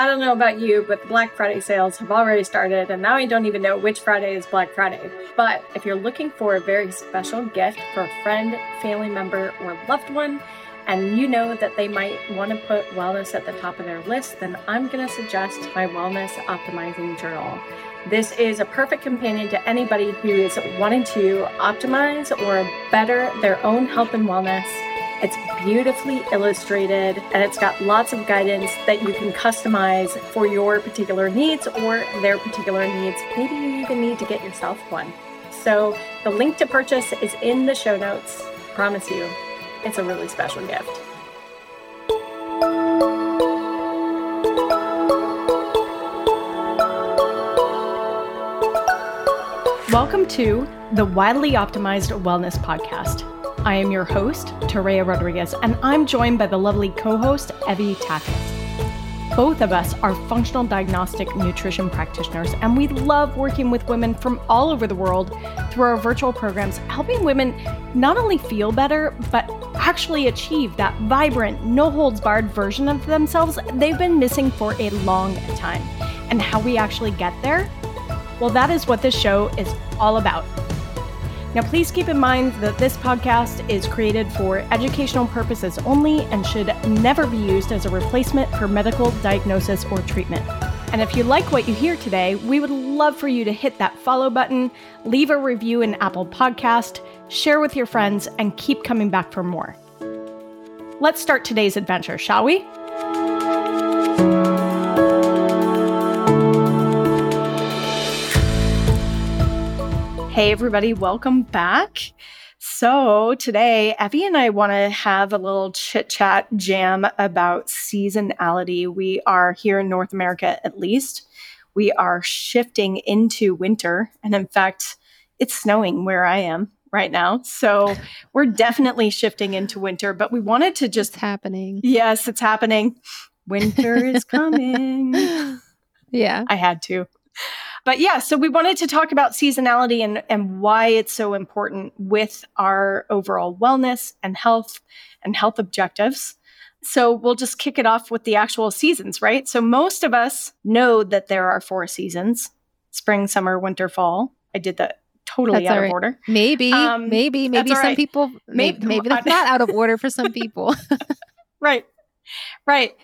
I don't know about you, but the Black Friday sales have already started, and now I don't even know which Friday is Black Friday. But if you're looking for a very special gift for a friend, family member, or loved one, and you know that they might want to put wellness at the top of their list, then I'm going to suggest my Wellness Optimizing Journal. This is a perfect companion to anybody who is wanting to optimize or better their own health and wellness it's beautifully illustrated and it's got lots of guidance that you can customize for your particular needs or their particular needs. Maybe you even need to get yourself one. So the link to purchase is in the show notes. Promise you, it's a really special gift. Welcome to the Wildly Optimized Wellness Podcast. I am your host, Toréa Rodriguez, and I'm joined by the lovely co host, Evie Tackett. Both of us are functional diagnostic nutrition practitioners, and we love working with women from all over the world through our virtual programs, helping women not only feel better, but actually achieve that vibrant, no holds barred version of themselves they've been missing for a long time. And how we actually get there? Well, that is what this show is all about. Now, please keep in mind that this podcast is created for educational purposes only and should never be used as a replacement for medical diagnosis or treatment. And if you like what you hear today, we would love for you to hit that follow button, leave a review in Apple Podcast, share with your friends, and keep coming back for more. Let's start today's adventure, shall we? Hey, everybody, welcome back. So, today, Evie and I want to have a little chit chat jam about seasonality. We are here in North America, at least. We are shifting into winter. And in fact, it's snowing where I am right now. So, we're definitely shifting into winter, but we wanted to just. It's happening. Yes, it's happening. Winter is coming. yeah. I had to. But yeah, so we wanted to talk about seasonality and, and why it's so important with our overall wellness and health and health objectives. So we'll just kick it off with the actual seasons, right? So most of us know that there are four seasons spring, summer, winter, fall. I did that totally that's out right. of order. Maybe, um, maybe, maybe some right. people, maybe, maybe that's not out of order for some people. right, right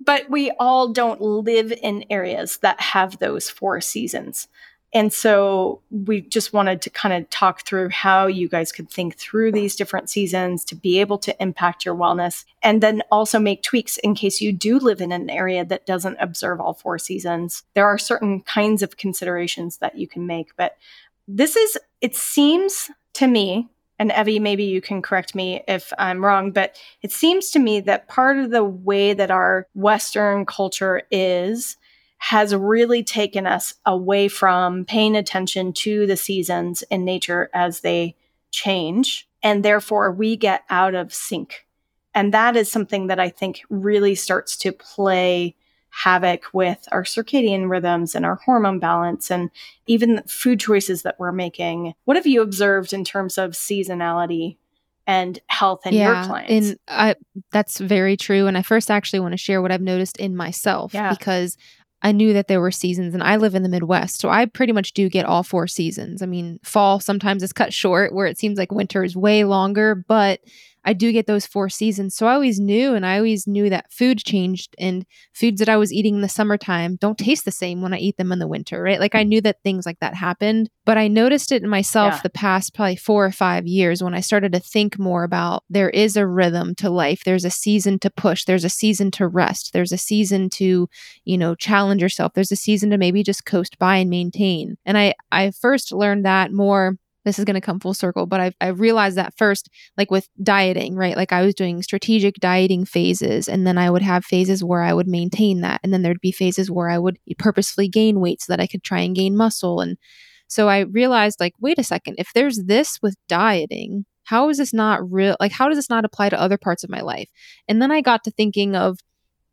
but we all don't live in areas that have those four seasons. And so we just wanted to kind of talk through how you guys could think through these different seasons to be able to impact your wellness and then also make tweaks in case you do live in an area that doesn't observe all four seasons. There are certain kinds of considerations that you can make, but this is, it seems to me, and Evie, maybe you can correct me if I'm wrong, but it seems to me that part of the way that our Western culture is has really taken us away from paying attention to the seasons in nature as they change. And therefore, we get out of sync. And that is something that I think really starts to play havoc with our circadian rhythms and our hormone balance and even food choices that we're making. What have you observed in terms of seasonality and health in yeah, your clients? And I, that's very true. And I first actually want to share what I've noticed in myself yeah. because I knew that there were seasons and I live in the Midwest. So I pretty much do get all four seasons. I mean, fall sometimes is cut short where it seems like winter is way longer, but I do get those four seasons. So I always knew, and I always knew that food changed, and foods that I was eating in the summertime don't taste the same when I eat them in the winter, right? Like I mm. knew that things like that happened, but I noticed it in myself yeah. the past probably four or five years when I started to think more about there is a rhythm to life. There's a season to push, there's a season to rest, there's a season to, you know, challenge yourself, there's a season to maybe just coast by and maintain. And I, I first learned that more this is going to come full circle, but I've, I realized that first, like with dieting, right? Like I was doing strategic dieting phases, and then I would have phases where I would maintain that. And then there'd be phases where I would purposefully gain weight so that I could try and gain muscle. And so I realized, like, wait a second, if there's this with dieting, how is this not real? Like, how does this not apply to other parts of my life? And then I got to thinking of,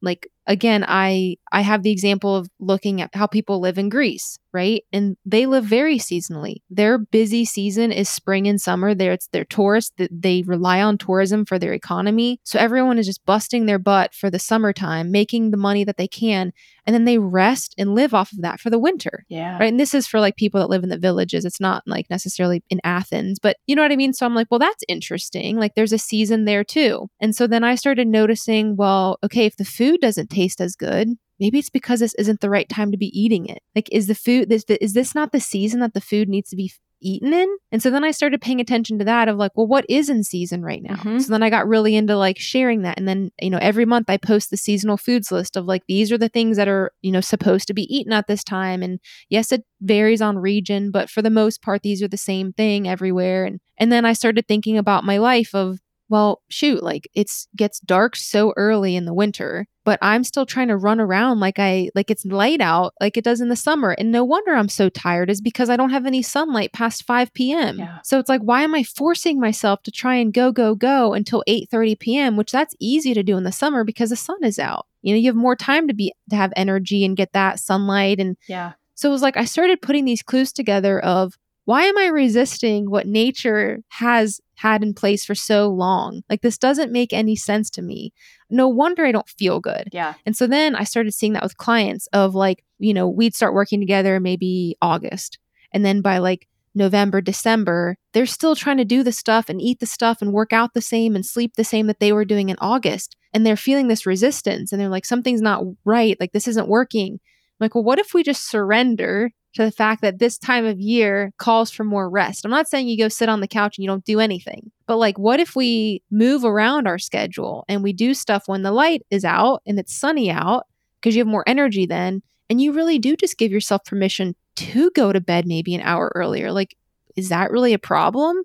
like again, I I have the example of looking at how people live in Greece, right? And they live very seasonally. Their busy season is spring and summer. There it's their tourists that they rely on tourism for their economy. So everyone is just busting their butt for the summertime, making the money that they can, and then they rest and live off of that for the winter. Yeah. Right. And this is for like people that live in the villages. It's not like necessarily in Athens, but you know what I mean? So I'm like, well, that's interesting. Like there's a season there too. And so then I started noticing, well, okay, if the food doesn't taste as good, maybe it's because this isn't the right time to be eating it. Like, is the food, this, is this not the season that the food needs to be eaten in. And so then I started paying attention to that of like, well, what is in season right now? Mm-hmm. So then I got really into like sharing that. And then, you know, every month I post the seasonal foods list of like, these are the things that are, you know, supposed to be eaten at this time. And yes, it varies on region, but for the most part, these are the same thing everywhere. And, and then I started thinking about my life of, well, shoot, like it's gets dark so early in the winter, but I'm still trying to run around like I like it's light out like it does in the summer. And no wonder I'm so tired is because I don't have any sunlight past 5 p.m. Yeah. So it's like why am I forcing myself to try and go go go until 8:30 p.m., which that's easy to do in the summer because the sun is out. You know, you have more time to be to have energy and get that sunlight and Yeah. So it was like I started putting these clues together of why am I resisting what nature has had in place for so long? Like, this doesn't make any sense to me. No wonder I don't feel good. Yeah. And so then I started seeing that with clients of like, you know, we'd start working together maybe August. And then by like November, December, they're still trying to do the stuff and eat the stuff and work out the same and sleep the same that they were doing in August. And they're feeling this resistance and they're like, something's not right. Like, this isn't working. Like, well, what if we just surrender to the fact that this time of year calls for more rest. I'm not saying you go sit on the couch and you don't do anything, but like, what if we move around our schedule and we do stuff when the light is out and it's sunny out because you have more energy then? And you really do just give yourself permission to go to bed maybe an hour earlier. Like, is that really a problem?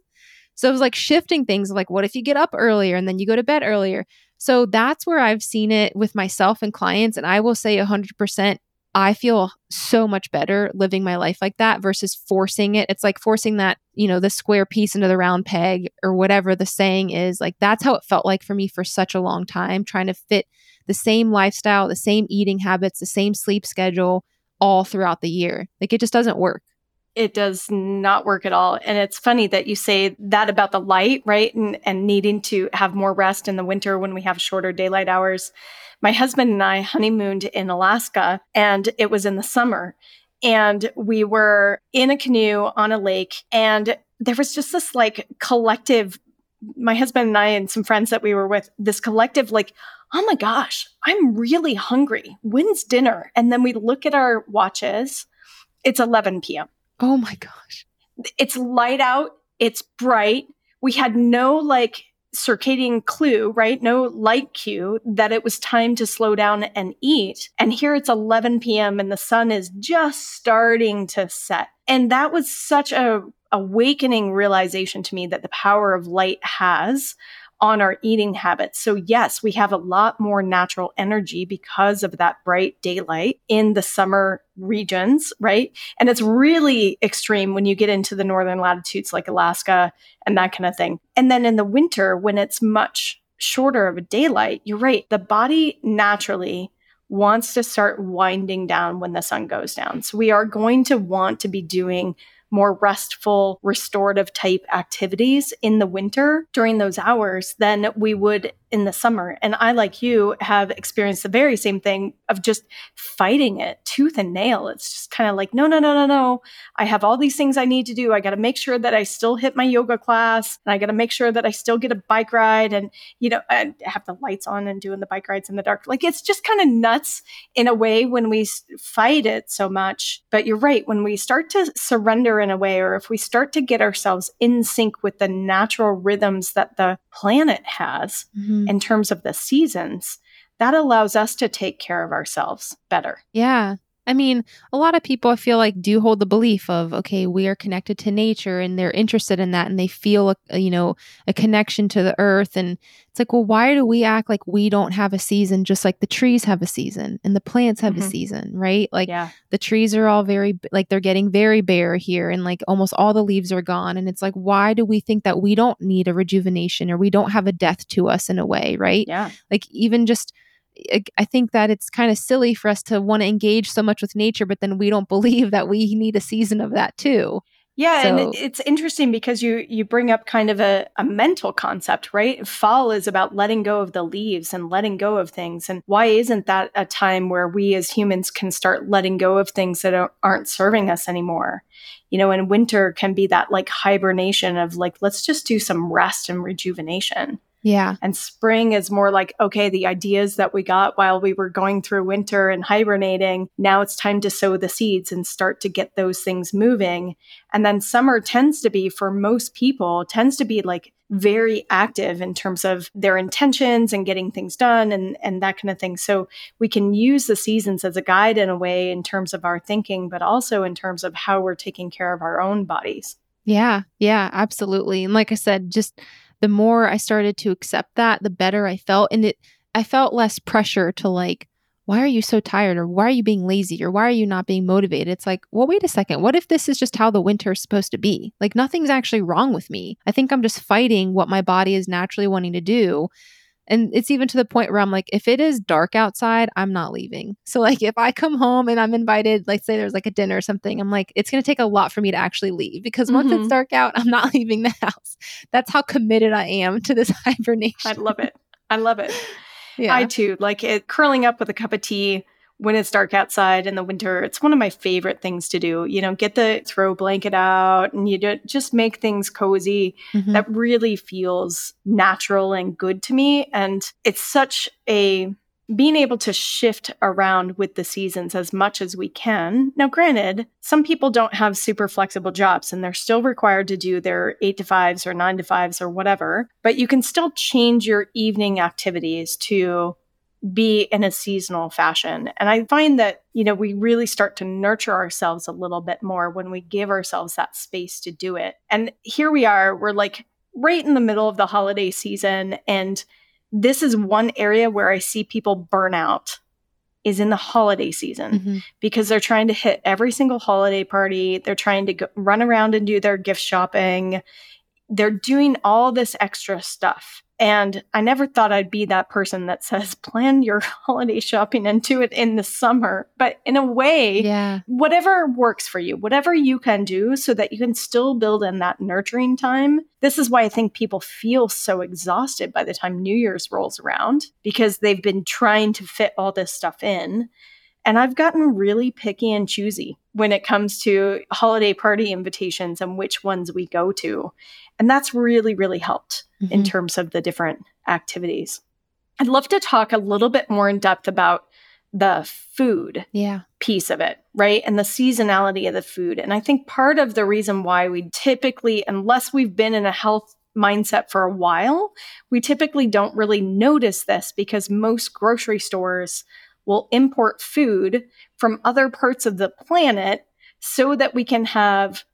So it was like shifting things like, what if you get up earlier and then you go to bed earlier? So that's where I've seen it with myself and clients. And I will say 100% I feel so much better living my life like that versus forcing it. It's like forcing that, you know, the square piece into the round peg or whatever the saying is. Like that's how it felt like for me for such a long time, trying to fit the same lifestyle, the same eating habits, the same sleep schedule all throughout the year. Like it just doesn't work. It does not work at all. And it's funny that you say that about the light, right? And, and needing to have more rest in the winter when we have shorter daylight hours my husband and I honeymooned in Alaska and it was in the summer. And we were in a canoe on a lake and there was just this like collective my husband and I and some friends that we were with, this collective, like, oh my gosh, I'm really hungry. When's dinner? And then we look at our watches. It's 11 p.m. Oh my gosh. It's light out. It's bright. We had no like circadian clue, right? No light cue that it was time to slow down and eat. And here it's 11 p.m. and the sun is just starting to set. And that was such a awakening realization to me that the power of light has on our eating habits. So, yes, we have a lot more natural energy because of that bright daylight in the summer regions, right? And it's really extreme when you get into the northern latitudes like Alaska and that kind of thing. And then in the winter, when it's much shorter of a daylight, you're right, the body naturally wants to start winding down when the sun goes down. So, we are going to want to be doing more restful, restorative type activities in the winter during those hours than we would in the summer. And I, like you, have experienced the very same thing of just fighting it tooth and nail. It's just kind of like, no, no, no, no, no. I have all these things I need to do. I got to make sure that I still hit my yoga class and I got to make sure that I still get a bike ride and, you know, I have the lights on and doing the bike rides in the dark. Like it's just kind of nuts in a way when we fight it so much. But you're right. When we start to surrender in a way, or if we start to get ourselves in sync with the natural rhythms that the planet has, mm-hmm mm-hmm. in terms of the seasons, that allows us to take care of ourselves better. Yeah. I mean, a lot of people I feel like do hold the belief of okay, we are connected to nature and they're interested in that and they feel a, you know, a connection to the earth and it's like, well, why do we act like we don't have a season just like the trees have a season and the plants have mm-hmm. a season, right? Like yeah. the trees are all very like they're getting very bare here and like almost all the leaves are gone and it's like why do we think that we don't need a rejuvenation or we don't have a death to us in a way, right? Yeah. Like even just I think that it's kind of silly for us to want to engage so much with nature, but then we don't believe that we need a season of that too. Yeah, so, and it's interesting because you you bring up kind of a, a mental concept, right? Fall is about letting go of the leaves and letting go of things. And why isn't that a time where we as humans can start letting go of things that aren't serving us anymore? You know, and winter can be that like hibernation of like, let's just do some rest and rejuvenation. Yeah. And spring is more like, okay, the ideas that we got while we were going through winter and hibernating, now it's time to sow the seeds and start to get those things moving. And then summer tends to be, for most people, tends to be like very active in terms of their intentions and getting things done and, and that kind of thing. So we can use the seasons as a guide in a way in terms of our thinking, but also in terms of how we're taking care of our own bodies. Yeah, yeah, absolutely. And like I said, just the more I started to accept that, the better I felt. And it, I felt less pressure to like, why are you so tired? Or why are you being lazy? Or why are you not being motivated? It's like, well, wait a second. What if this is just how the winter is supposed to be? Like, nothing's actually wrong with me. I think I'm just fighting what my body is naturally wanting to do. And it's even to the point where I'm like, if it is dark outside, I'm not leaving. So, like, if I come home and I'm invited, like, say there's like a dinner or something, I'm like, it's going to take a lot for me to actually leave because once mm-hmm. it's dark out, I'm not leaving the house. That's how committed I am to this hibernation. I love it. I love it. Yeah. I too like it curling up with a cup of tea when it's dark outside in the winter, it's one of my favorite things to do. You know, get the throw blanket out and you just make things cozy. Mm-hmm. That really feels natural and good to me. And it's such a being able to shift around with the seasons as much as we can. Now, granted, some people don't have super flexible jobs and they're still required to do their eight to fives or nine to fives or whatever, but you can still change your evening activities to be in a seasonal fashion. And I find that, you know, we really start to nurture ourselves a little bit more when we give ourselves that space to do it. And here we are, we're like right in the middle of the holiday season. And this is one area where I see people burn out is in the holiday season mm-hmm. because they're trying to hit every single holiday party. They're trying to go, run around and do their gift shopping. They're doing all this extra stuff. And I never thought I'd be that person that says, plan your holiday shopping and do it in the summer. But in a way, yeah. whatever works for you, whatever you can do so that you can still build in that nurturing time. This is why I think people feel so exhausted by the time New Year's rolls around because they've been trying to fit all this stuff in. And I've gotten really picky and choosy when it comes to holiday party invitations and which ones we go to. And that's really, really helped mm-hmm. in terms of the different activities. I'd love to talk a little bit more in depth about the food yeah. piece of it, right? And the seasonality of the food. And I think part of the reason why we typically, unless we've been in a health mindset for a while, we typically don't really notice this because most grocery stores will import food from other parts of the planet so that we can have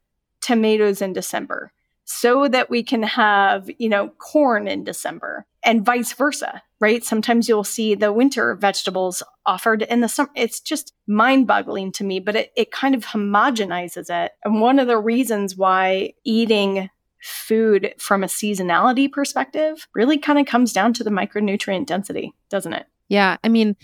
tomatoes in December so that we can have, you know, corn in December and vice versa, right? Sometimes you'll see the winter vegetables offered in the summer. It's just mind boggling to me, but it, it kind of homogenizes it. And one of the reasons why eating food from a seasonality perspective really kind of comes down to the micronutrient density, doesn't it? Yeah. I mean,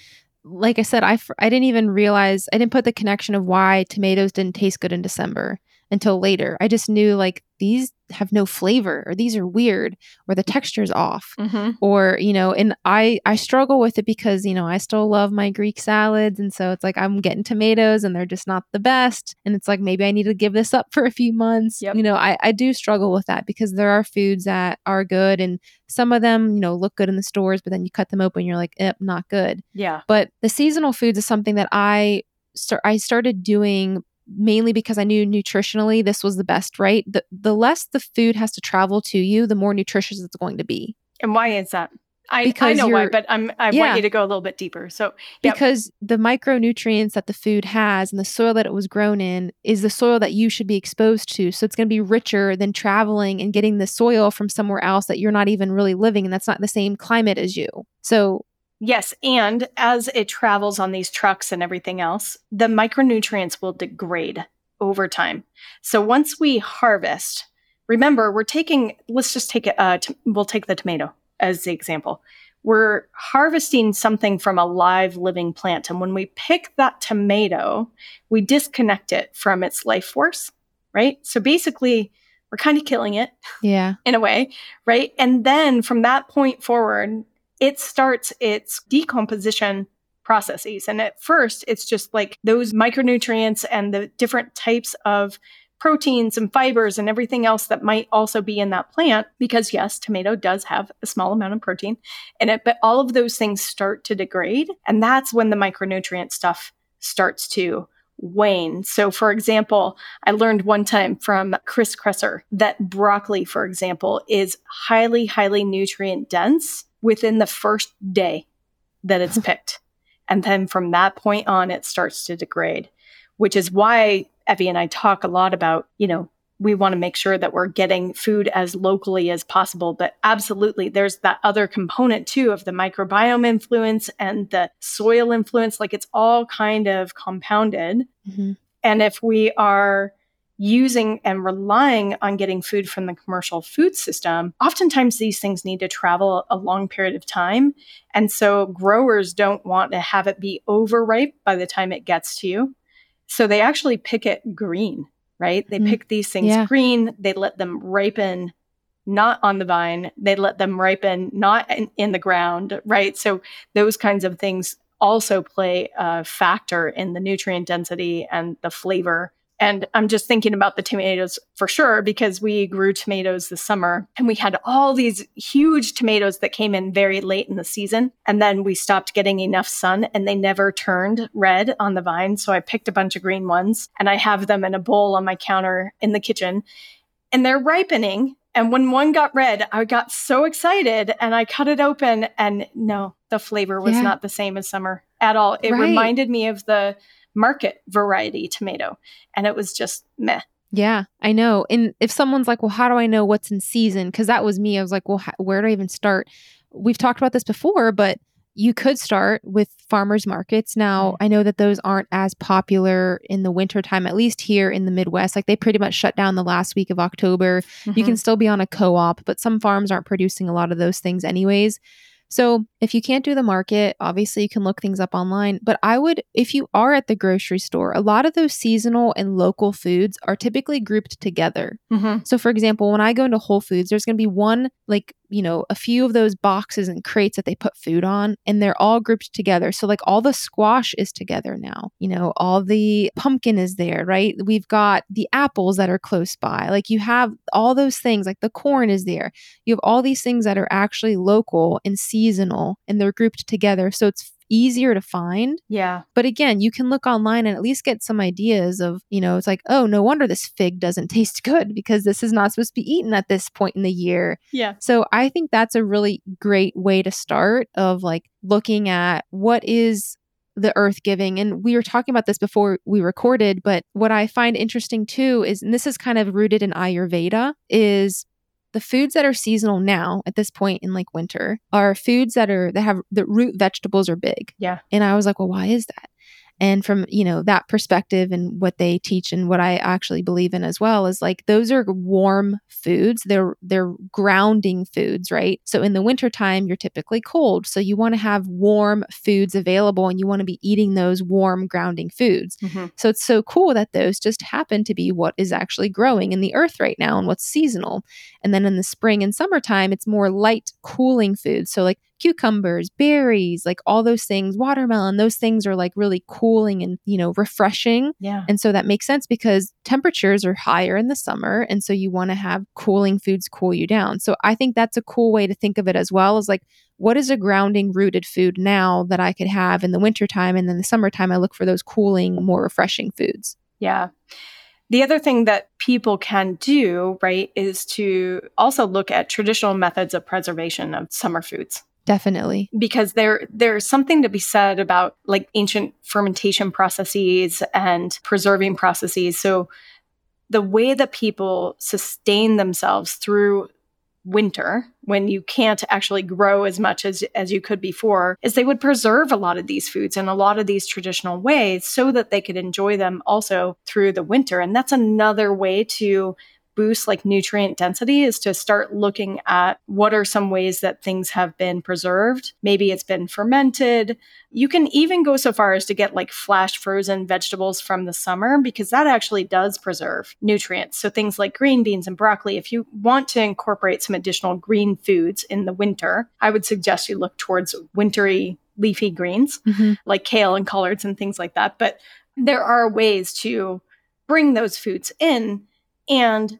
like I said, I, I didn't even realize, I didn't put the connection of why tomatoes didn't taste good in December until later. I just knew like these have no flavor or these are weird or the texture's off mm-hmm. or you know and i i struggle with it because you know i still love my greek salads and so it's like i'm getting tomatoes and they're just not the best and it's like maybe i need to give this up for a few months yep. you know i i do struggle with that because there are foods that are good and some of them you know look good in the stores but then you cut them open and you're like eh, not good yeah but the seasonal foods is something that i start i started doing mainly because I knew nutritionally this was the best, right? The the less the food has to travel to you, the more nutritious it's going to be. And why is that? I, I know why, but I'm I yeah. want you to go a little bit deeper. So yep. because the micronutrients that the food has and the soil that it was grown in is the soil that you should be exposed to. So it's going to be richer than traveling and getting the soil from somewhere else that you're not even really living and that's not the same climate as you. So Yes, and as it travels on these trucks and everything else, the micronutrients will degrade over time. So once we harvest, remember we're taking let's just take it uh, t- we'll take the tomato as the example. we're harvesting something from a live living plant. And when we pick that tomato, we disconnect it from its life force, right? So basically, we're kind of killing it. Yeah. In a way, right? And then from that point forward, it starts its decomposition processes. And at first, it's just like those micronutrients and the different types of proteins and fibers and everything else that might also be in that plant because yes tomato does have a small amount of protein in it but all of those things start to degrade and that's when the micronutrient stuff starts to wane. So, for example, I learned one time from Chris Kresser that broccoli, for example, is highly, highly nutrient dense within the first day that it's picked. And then from that point on, it starts to degrade, which is why Evie and I talk a lot about, you know, we want to make sure that we're getting food as locally as possible. But absolutely, there's that other component too of the microbiome influence and the soil influence. Like it's all kind of compounded. Mm-hmm. And if we are using and relying on getting food from the commercial food system, oftentimes these things need to travel a long period of time. And so growers don't want to have it be overripe by the time it gets to you. So they actually pick it green right? They mm-hmm. pick these things yeah. green, they let them ripen not on the vine, they let them ripen not in, in the ground, right? So those kinds of things also play a factor in the nutrient density and the flavor and I'm just thinking about the tomatoes for sure because we grew tomatoes this summer and we had all these huge tomatoes that came in very late in the season. And then we stopped getting enough sun and they never turned red on the vine. So I picked a bunch of green ones and I have them in a bowl on my counter in the kitchen and they're ripening. And when one got red, I got so excited and I cut it open and no, the flavor was yeah. not the same as summer at all. It right. reminded me of the market variety tomato. And it was just meh. Yeah, I know. And if someone's like, well, how do I know what's in season? Because that was me. I was like, well, where do I even start? We've talked about this before, but you could start with farmers markets. Now, mm. I know that those aren't as popular in the wintertime, at least here in the Midwest. Like they pretty much shut down the last week of October. Mm-hmm. You can mm-hmm. still be on a co op, but some farms aren't producing a lot of those things, anyways. So, if you can't do the market, obviously you can look things up online. But I would, if you are at the grocery store, a lot of those seasonal and local foods are typically grouped together. Mm-hmm. So, for example, when I go into Whole Foods, there's going to be one like you know, a few of those boxes and crates that they put food on, and they're all grouped together. So, like, all the squash is together now, you know, all the pumpkin is there, right? We've got the apples that are close by. Like, you have all those things, like the corn is there. You have all these things that are actually local and seasonal, and they're grouped together. So, it's easier to find. Yeah. But again, you can look online and at least get some ideas of, you know, it's like, oh, no wonder this fig doesn't taste good because this is not supposed to be eaten at this point in the year. Yeah. So I think that's a really great way to start of like looking at what is the earth giving. And we were talking about this before we recorded, but what I find interesting too is, and this is kind of rooted in Ayurveda, is the foods that are seasonal now at this point in like winter are foods that are that have the root vegetables are big. Yeah. And I was like, well, why is that? And from you know that perspective and what they teach and what i actually believe in as well is like those are warm foods. They're they're grounding foods right? So in the wintertime you're typically cold. So you want to have warm foods available and you want to be eating those warm grounding foods. Mm-hmm. so it's so cool that those just happen to be what is actually growing in the earth right now and what's seasonal. And then in the spring and summertime it's more light cooling foods. So like cucumbers, berries, like all those things, watermelon, those things are like really cooling and, you know, refreshing. Yeah. And so that makes sense because temperatures are higher in the summer. And so you want to have cooling foods cool you down. So I think that's a cool way to think of it as well as like, what is a grounding rooted food now that I could have in the wintertime? And then the summertime, I look for those cooling, more refreshing foods. Yeah. The other thing that people can do, right, is to also look at traditional methods of preservation of summer foods. Definitely. Because there there's something to be said about like ancient fermentation processes and preserving processes. So the way that people sustain themselves through winter when you can't actually grow as much as as you could before is they would preserve a lot of these foods in a lot of these traditional ways so that they could enjoy them also through the winter and that's another way to boost like nutrient density is to start looking at what are some ways that things have been preserved. Maybe it's been fermented. You can even go so far as to get like flash frozen vegetables from the summer because that actually does preserve nutrients. So things like green beans and broccoli, if you want to incorporate some additional green foods in the winter, I would suggest you look towards wintry leafy greens mm-hmm. like kale and collards and things like that. But there are ways to bring those foods in and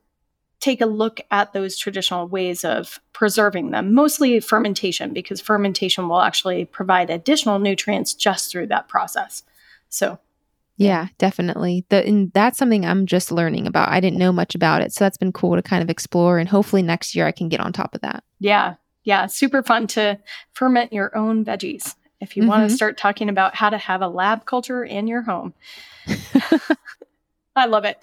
take a look at those traditional ways of preserving them, mostly fermentation, because fermentation will actually provide additional nutrients just through that process. So, yeah, definitely. The, and that's something I'm just learning about. I didn't know much about it. So that's been cool to kind of explore. And hopefully next year I can get on top of that. Yeah. Yeah. Super fun to ferment your own veggies if you mm-hmm. want to start talking about how to have a lab culture in your home. I love it.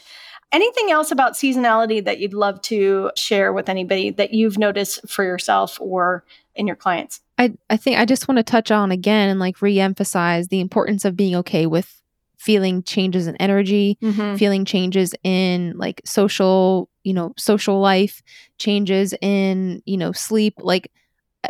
Anything else about seasonality that you'd love to share with anybody that you've noticed for yourself or in your clients? I, I think I just want to touch on again and like re-emphasize the importance of being okay with feeling changes in energy, mm-hmm. feeling changes in like social, you know, social life, changes in, you know, sleep. Like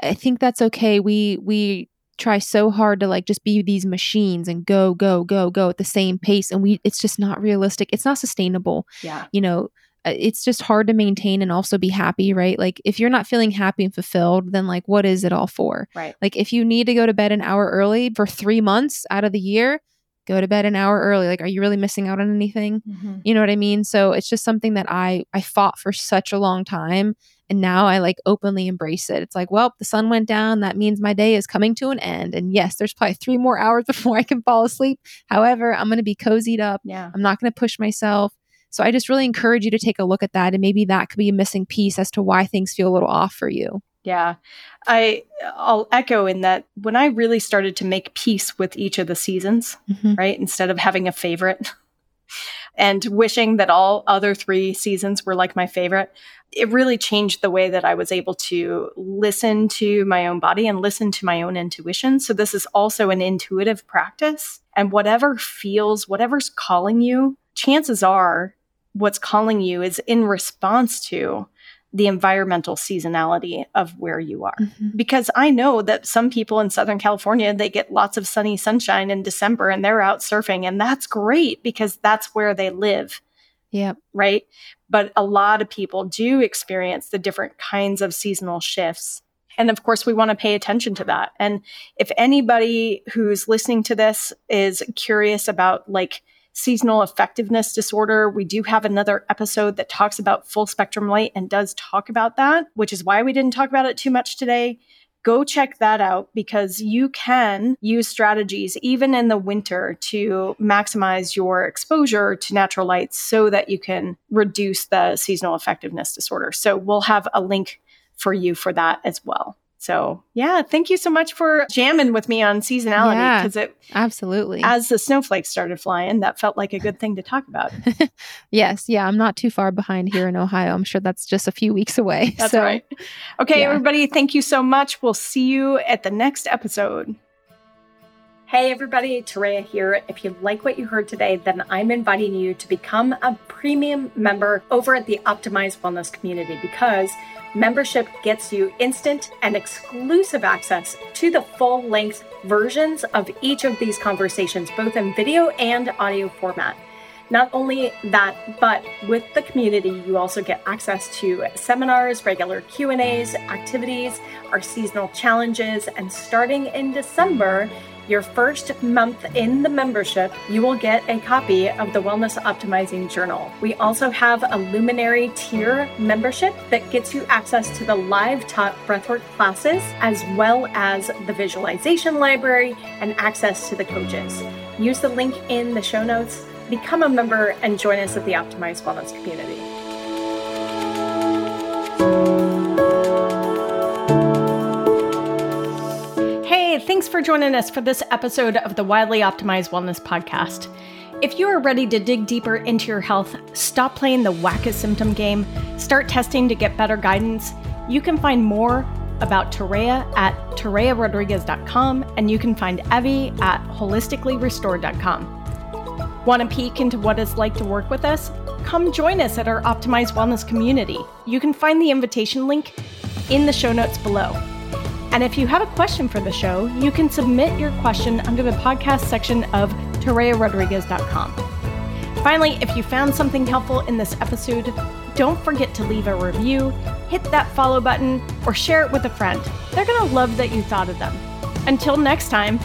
I think that's okay. We we try so hard to like just be these machines and go go go go at the same pace and we it's just not realistic. It's not sustainable. Yeah. You know uh, it's just hard to maintain and also be happy right? Like if you're not feeling happy and fulfilled then like what is it all for? Right. Like if you need to go to bed an hour early for three months out of the year go to bed an hour early. Like are you really missing out on anything? Mm-hmm. you know what i mean? So it's just something that i i fought for such a long time and now I like openly embrace it. It's like, well, the sun went down. That means my day is coming to an end. And yes, there's probably three more hours before I can fall asleep. However, I'm going to be cozied up. Yeah. I'm not going to push myself. So I just really encourage you to take a look at that. And maybe that could be a missing piece as to why things feel a little off for you. Yeah. I I'll echo in that when I really started to make peace with each of the seasons, mm-hmm. right? Instead of having a favorite and wishing that all other three seasons were like my favorite, it really changed the way that I was able to listen to my own body and listen to my own intuition. So, this is also an intuitive practice. And whatever feels, whatever's calling you, chances are what's calling you is in response to the environmental seasonality of where you are. Mm-hmm. Because I know that some people in Southern California, they get lots of sunny sunshine in December and they're out surfing, and that's great because that's where they live. Yeah. Right. But a lot of people do experience the different kinds of seasonal shifts. And of course, we want to pay attention to that. And if anybody who's listening to this is curious about like seasonal affectiveness disorder, we do have another episode that talks about full spectrum light and does talk about that, which is why we didn't talk about it too much today go check that out because you can use strategies even in the winter to maximize your exposure to natural lights so that you can reduce the seasonal affectiveness disorder. So we'll have a link for you for that as well. So yeah, thank you so much for jamming with me on seasonality because yeah, it absolutely as the snowflakes started flying, that felt like a good thing to talk about. yes, yeah, I'm not too far behind here in Ohio. I'm sure that's just a few weeks away. That's so, right. Okay, yeah. everybody, thank you so much. We'll see you at the next episode. Hey everybody, Toréa here. If you like what you heard today, then I'm inviting you to become a premium member over at the Optimized Wellness community because Membership gets you instant and exclusive access to the full length versions of each of these conversations, both in video and audio format. Not only that, but with the community, you also get access to seminars, regular Q&As, activities, our seasonal challenges, and starting in December, your first month in the membership, you will get a copy of the Wellness Optimizing Journal. We also have a Luminary tier membership that gets you access to the live taught breathwork classes, as well as the visualization library and access to the coaches. Use the link in the show notes, become a member, and join us at the Optimized Wellness community. Thanks for joining us for this episode of the Wildly Optimized Wellness Podcast. If you are ready to dig deeper into your health, stop playing the whack a symptom game, start testing to get better guidance, you can find more about Toréa at torearodriguez.com and you can find Evie at holisticallyrestored.com. Want a peek into what it's like to work with us? Come join us at our Optimized Wellness community. You can find the invitation link in the show notes below. And if you have a question for the show, you can submit your question under the podcast section of ToreaRodriguez.com. Finally, if you found something helpful in this episode, don't forget to leave a review, hit that follow button, or share it with a friend. They're going to love that you thought of them. Until next time,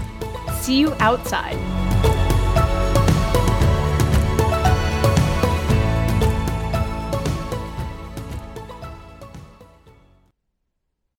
see you outside.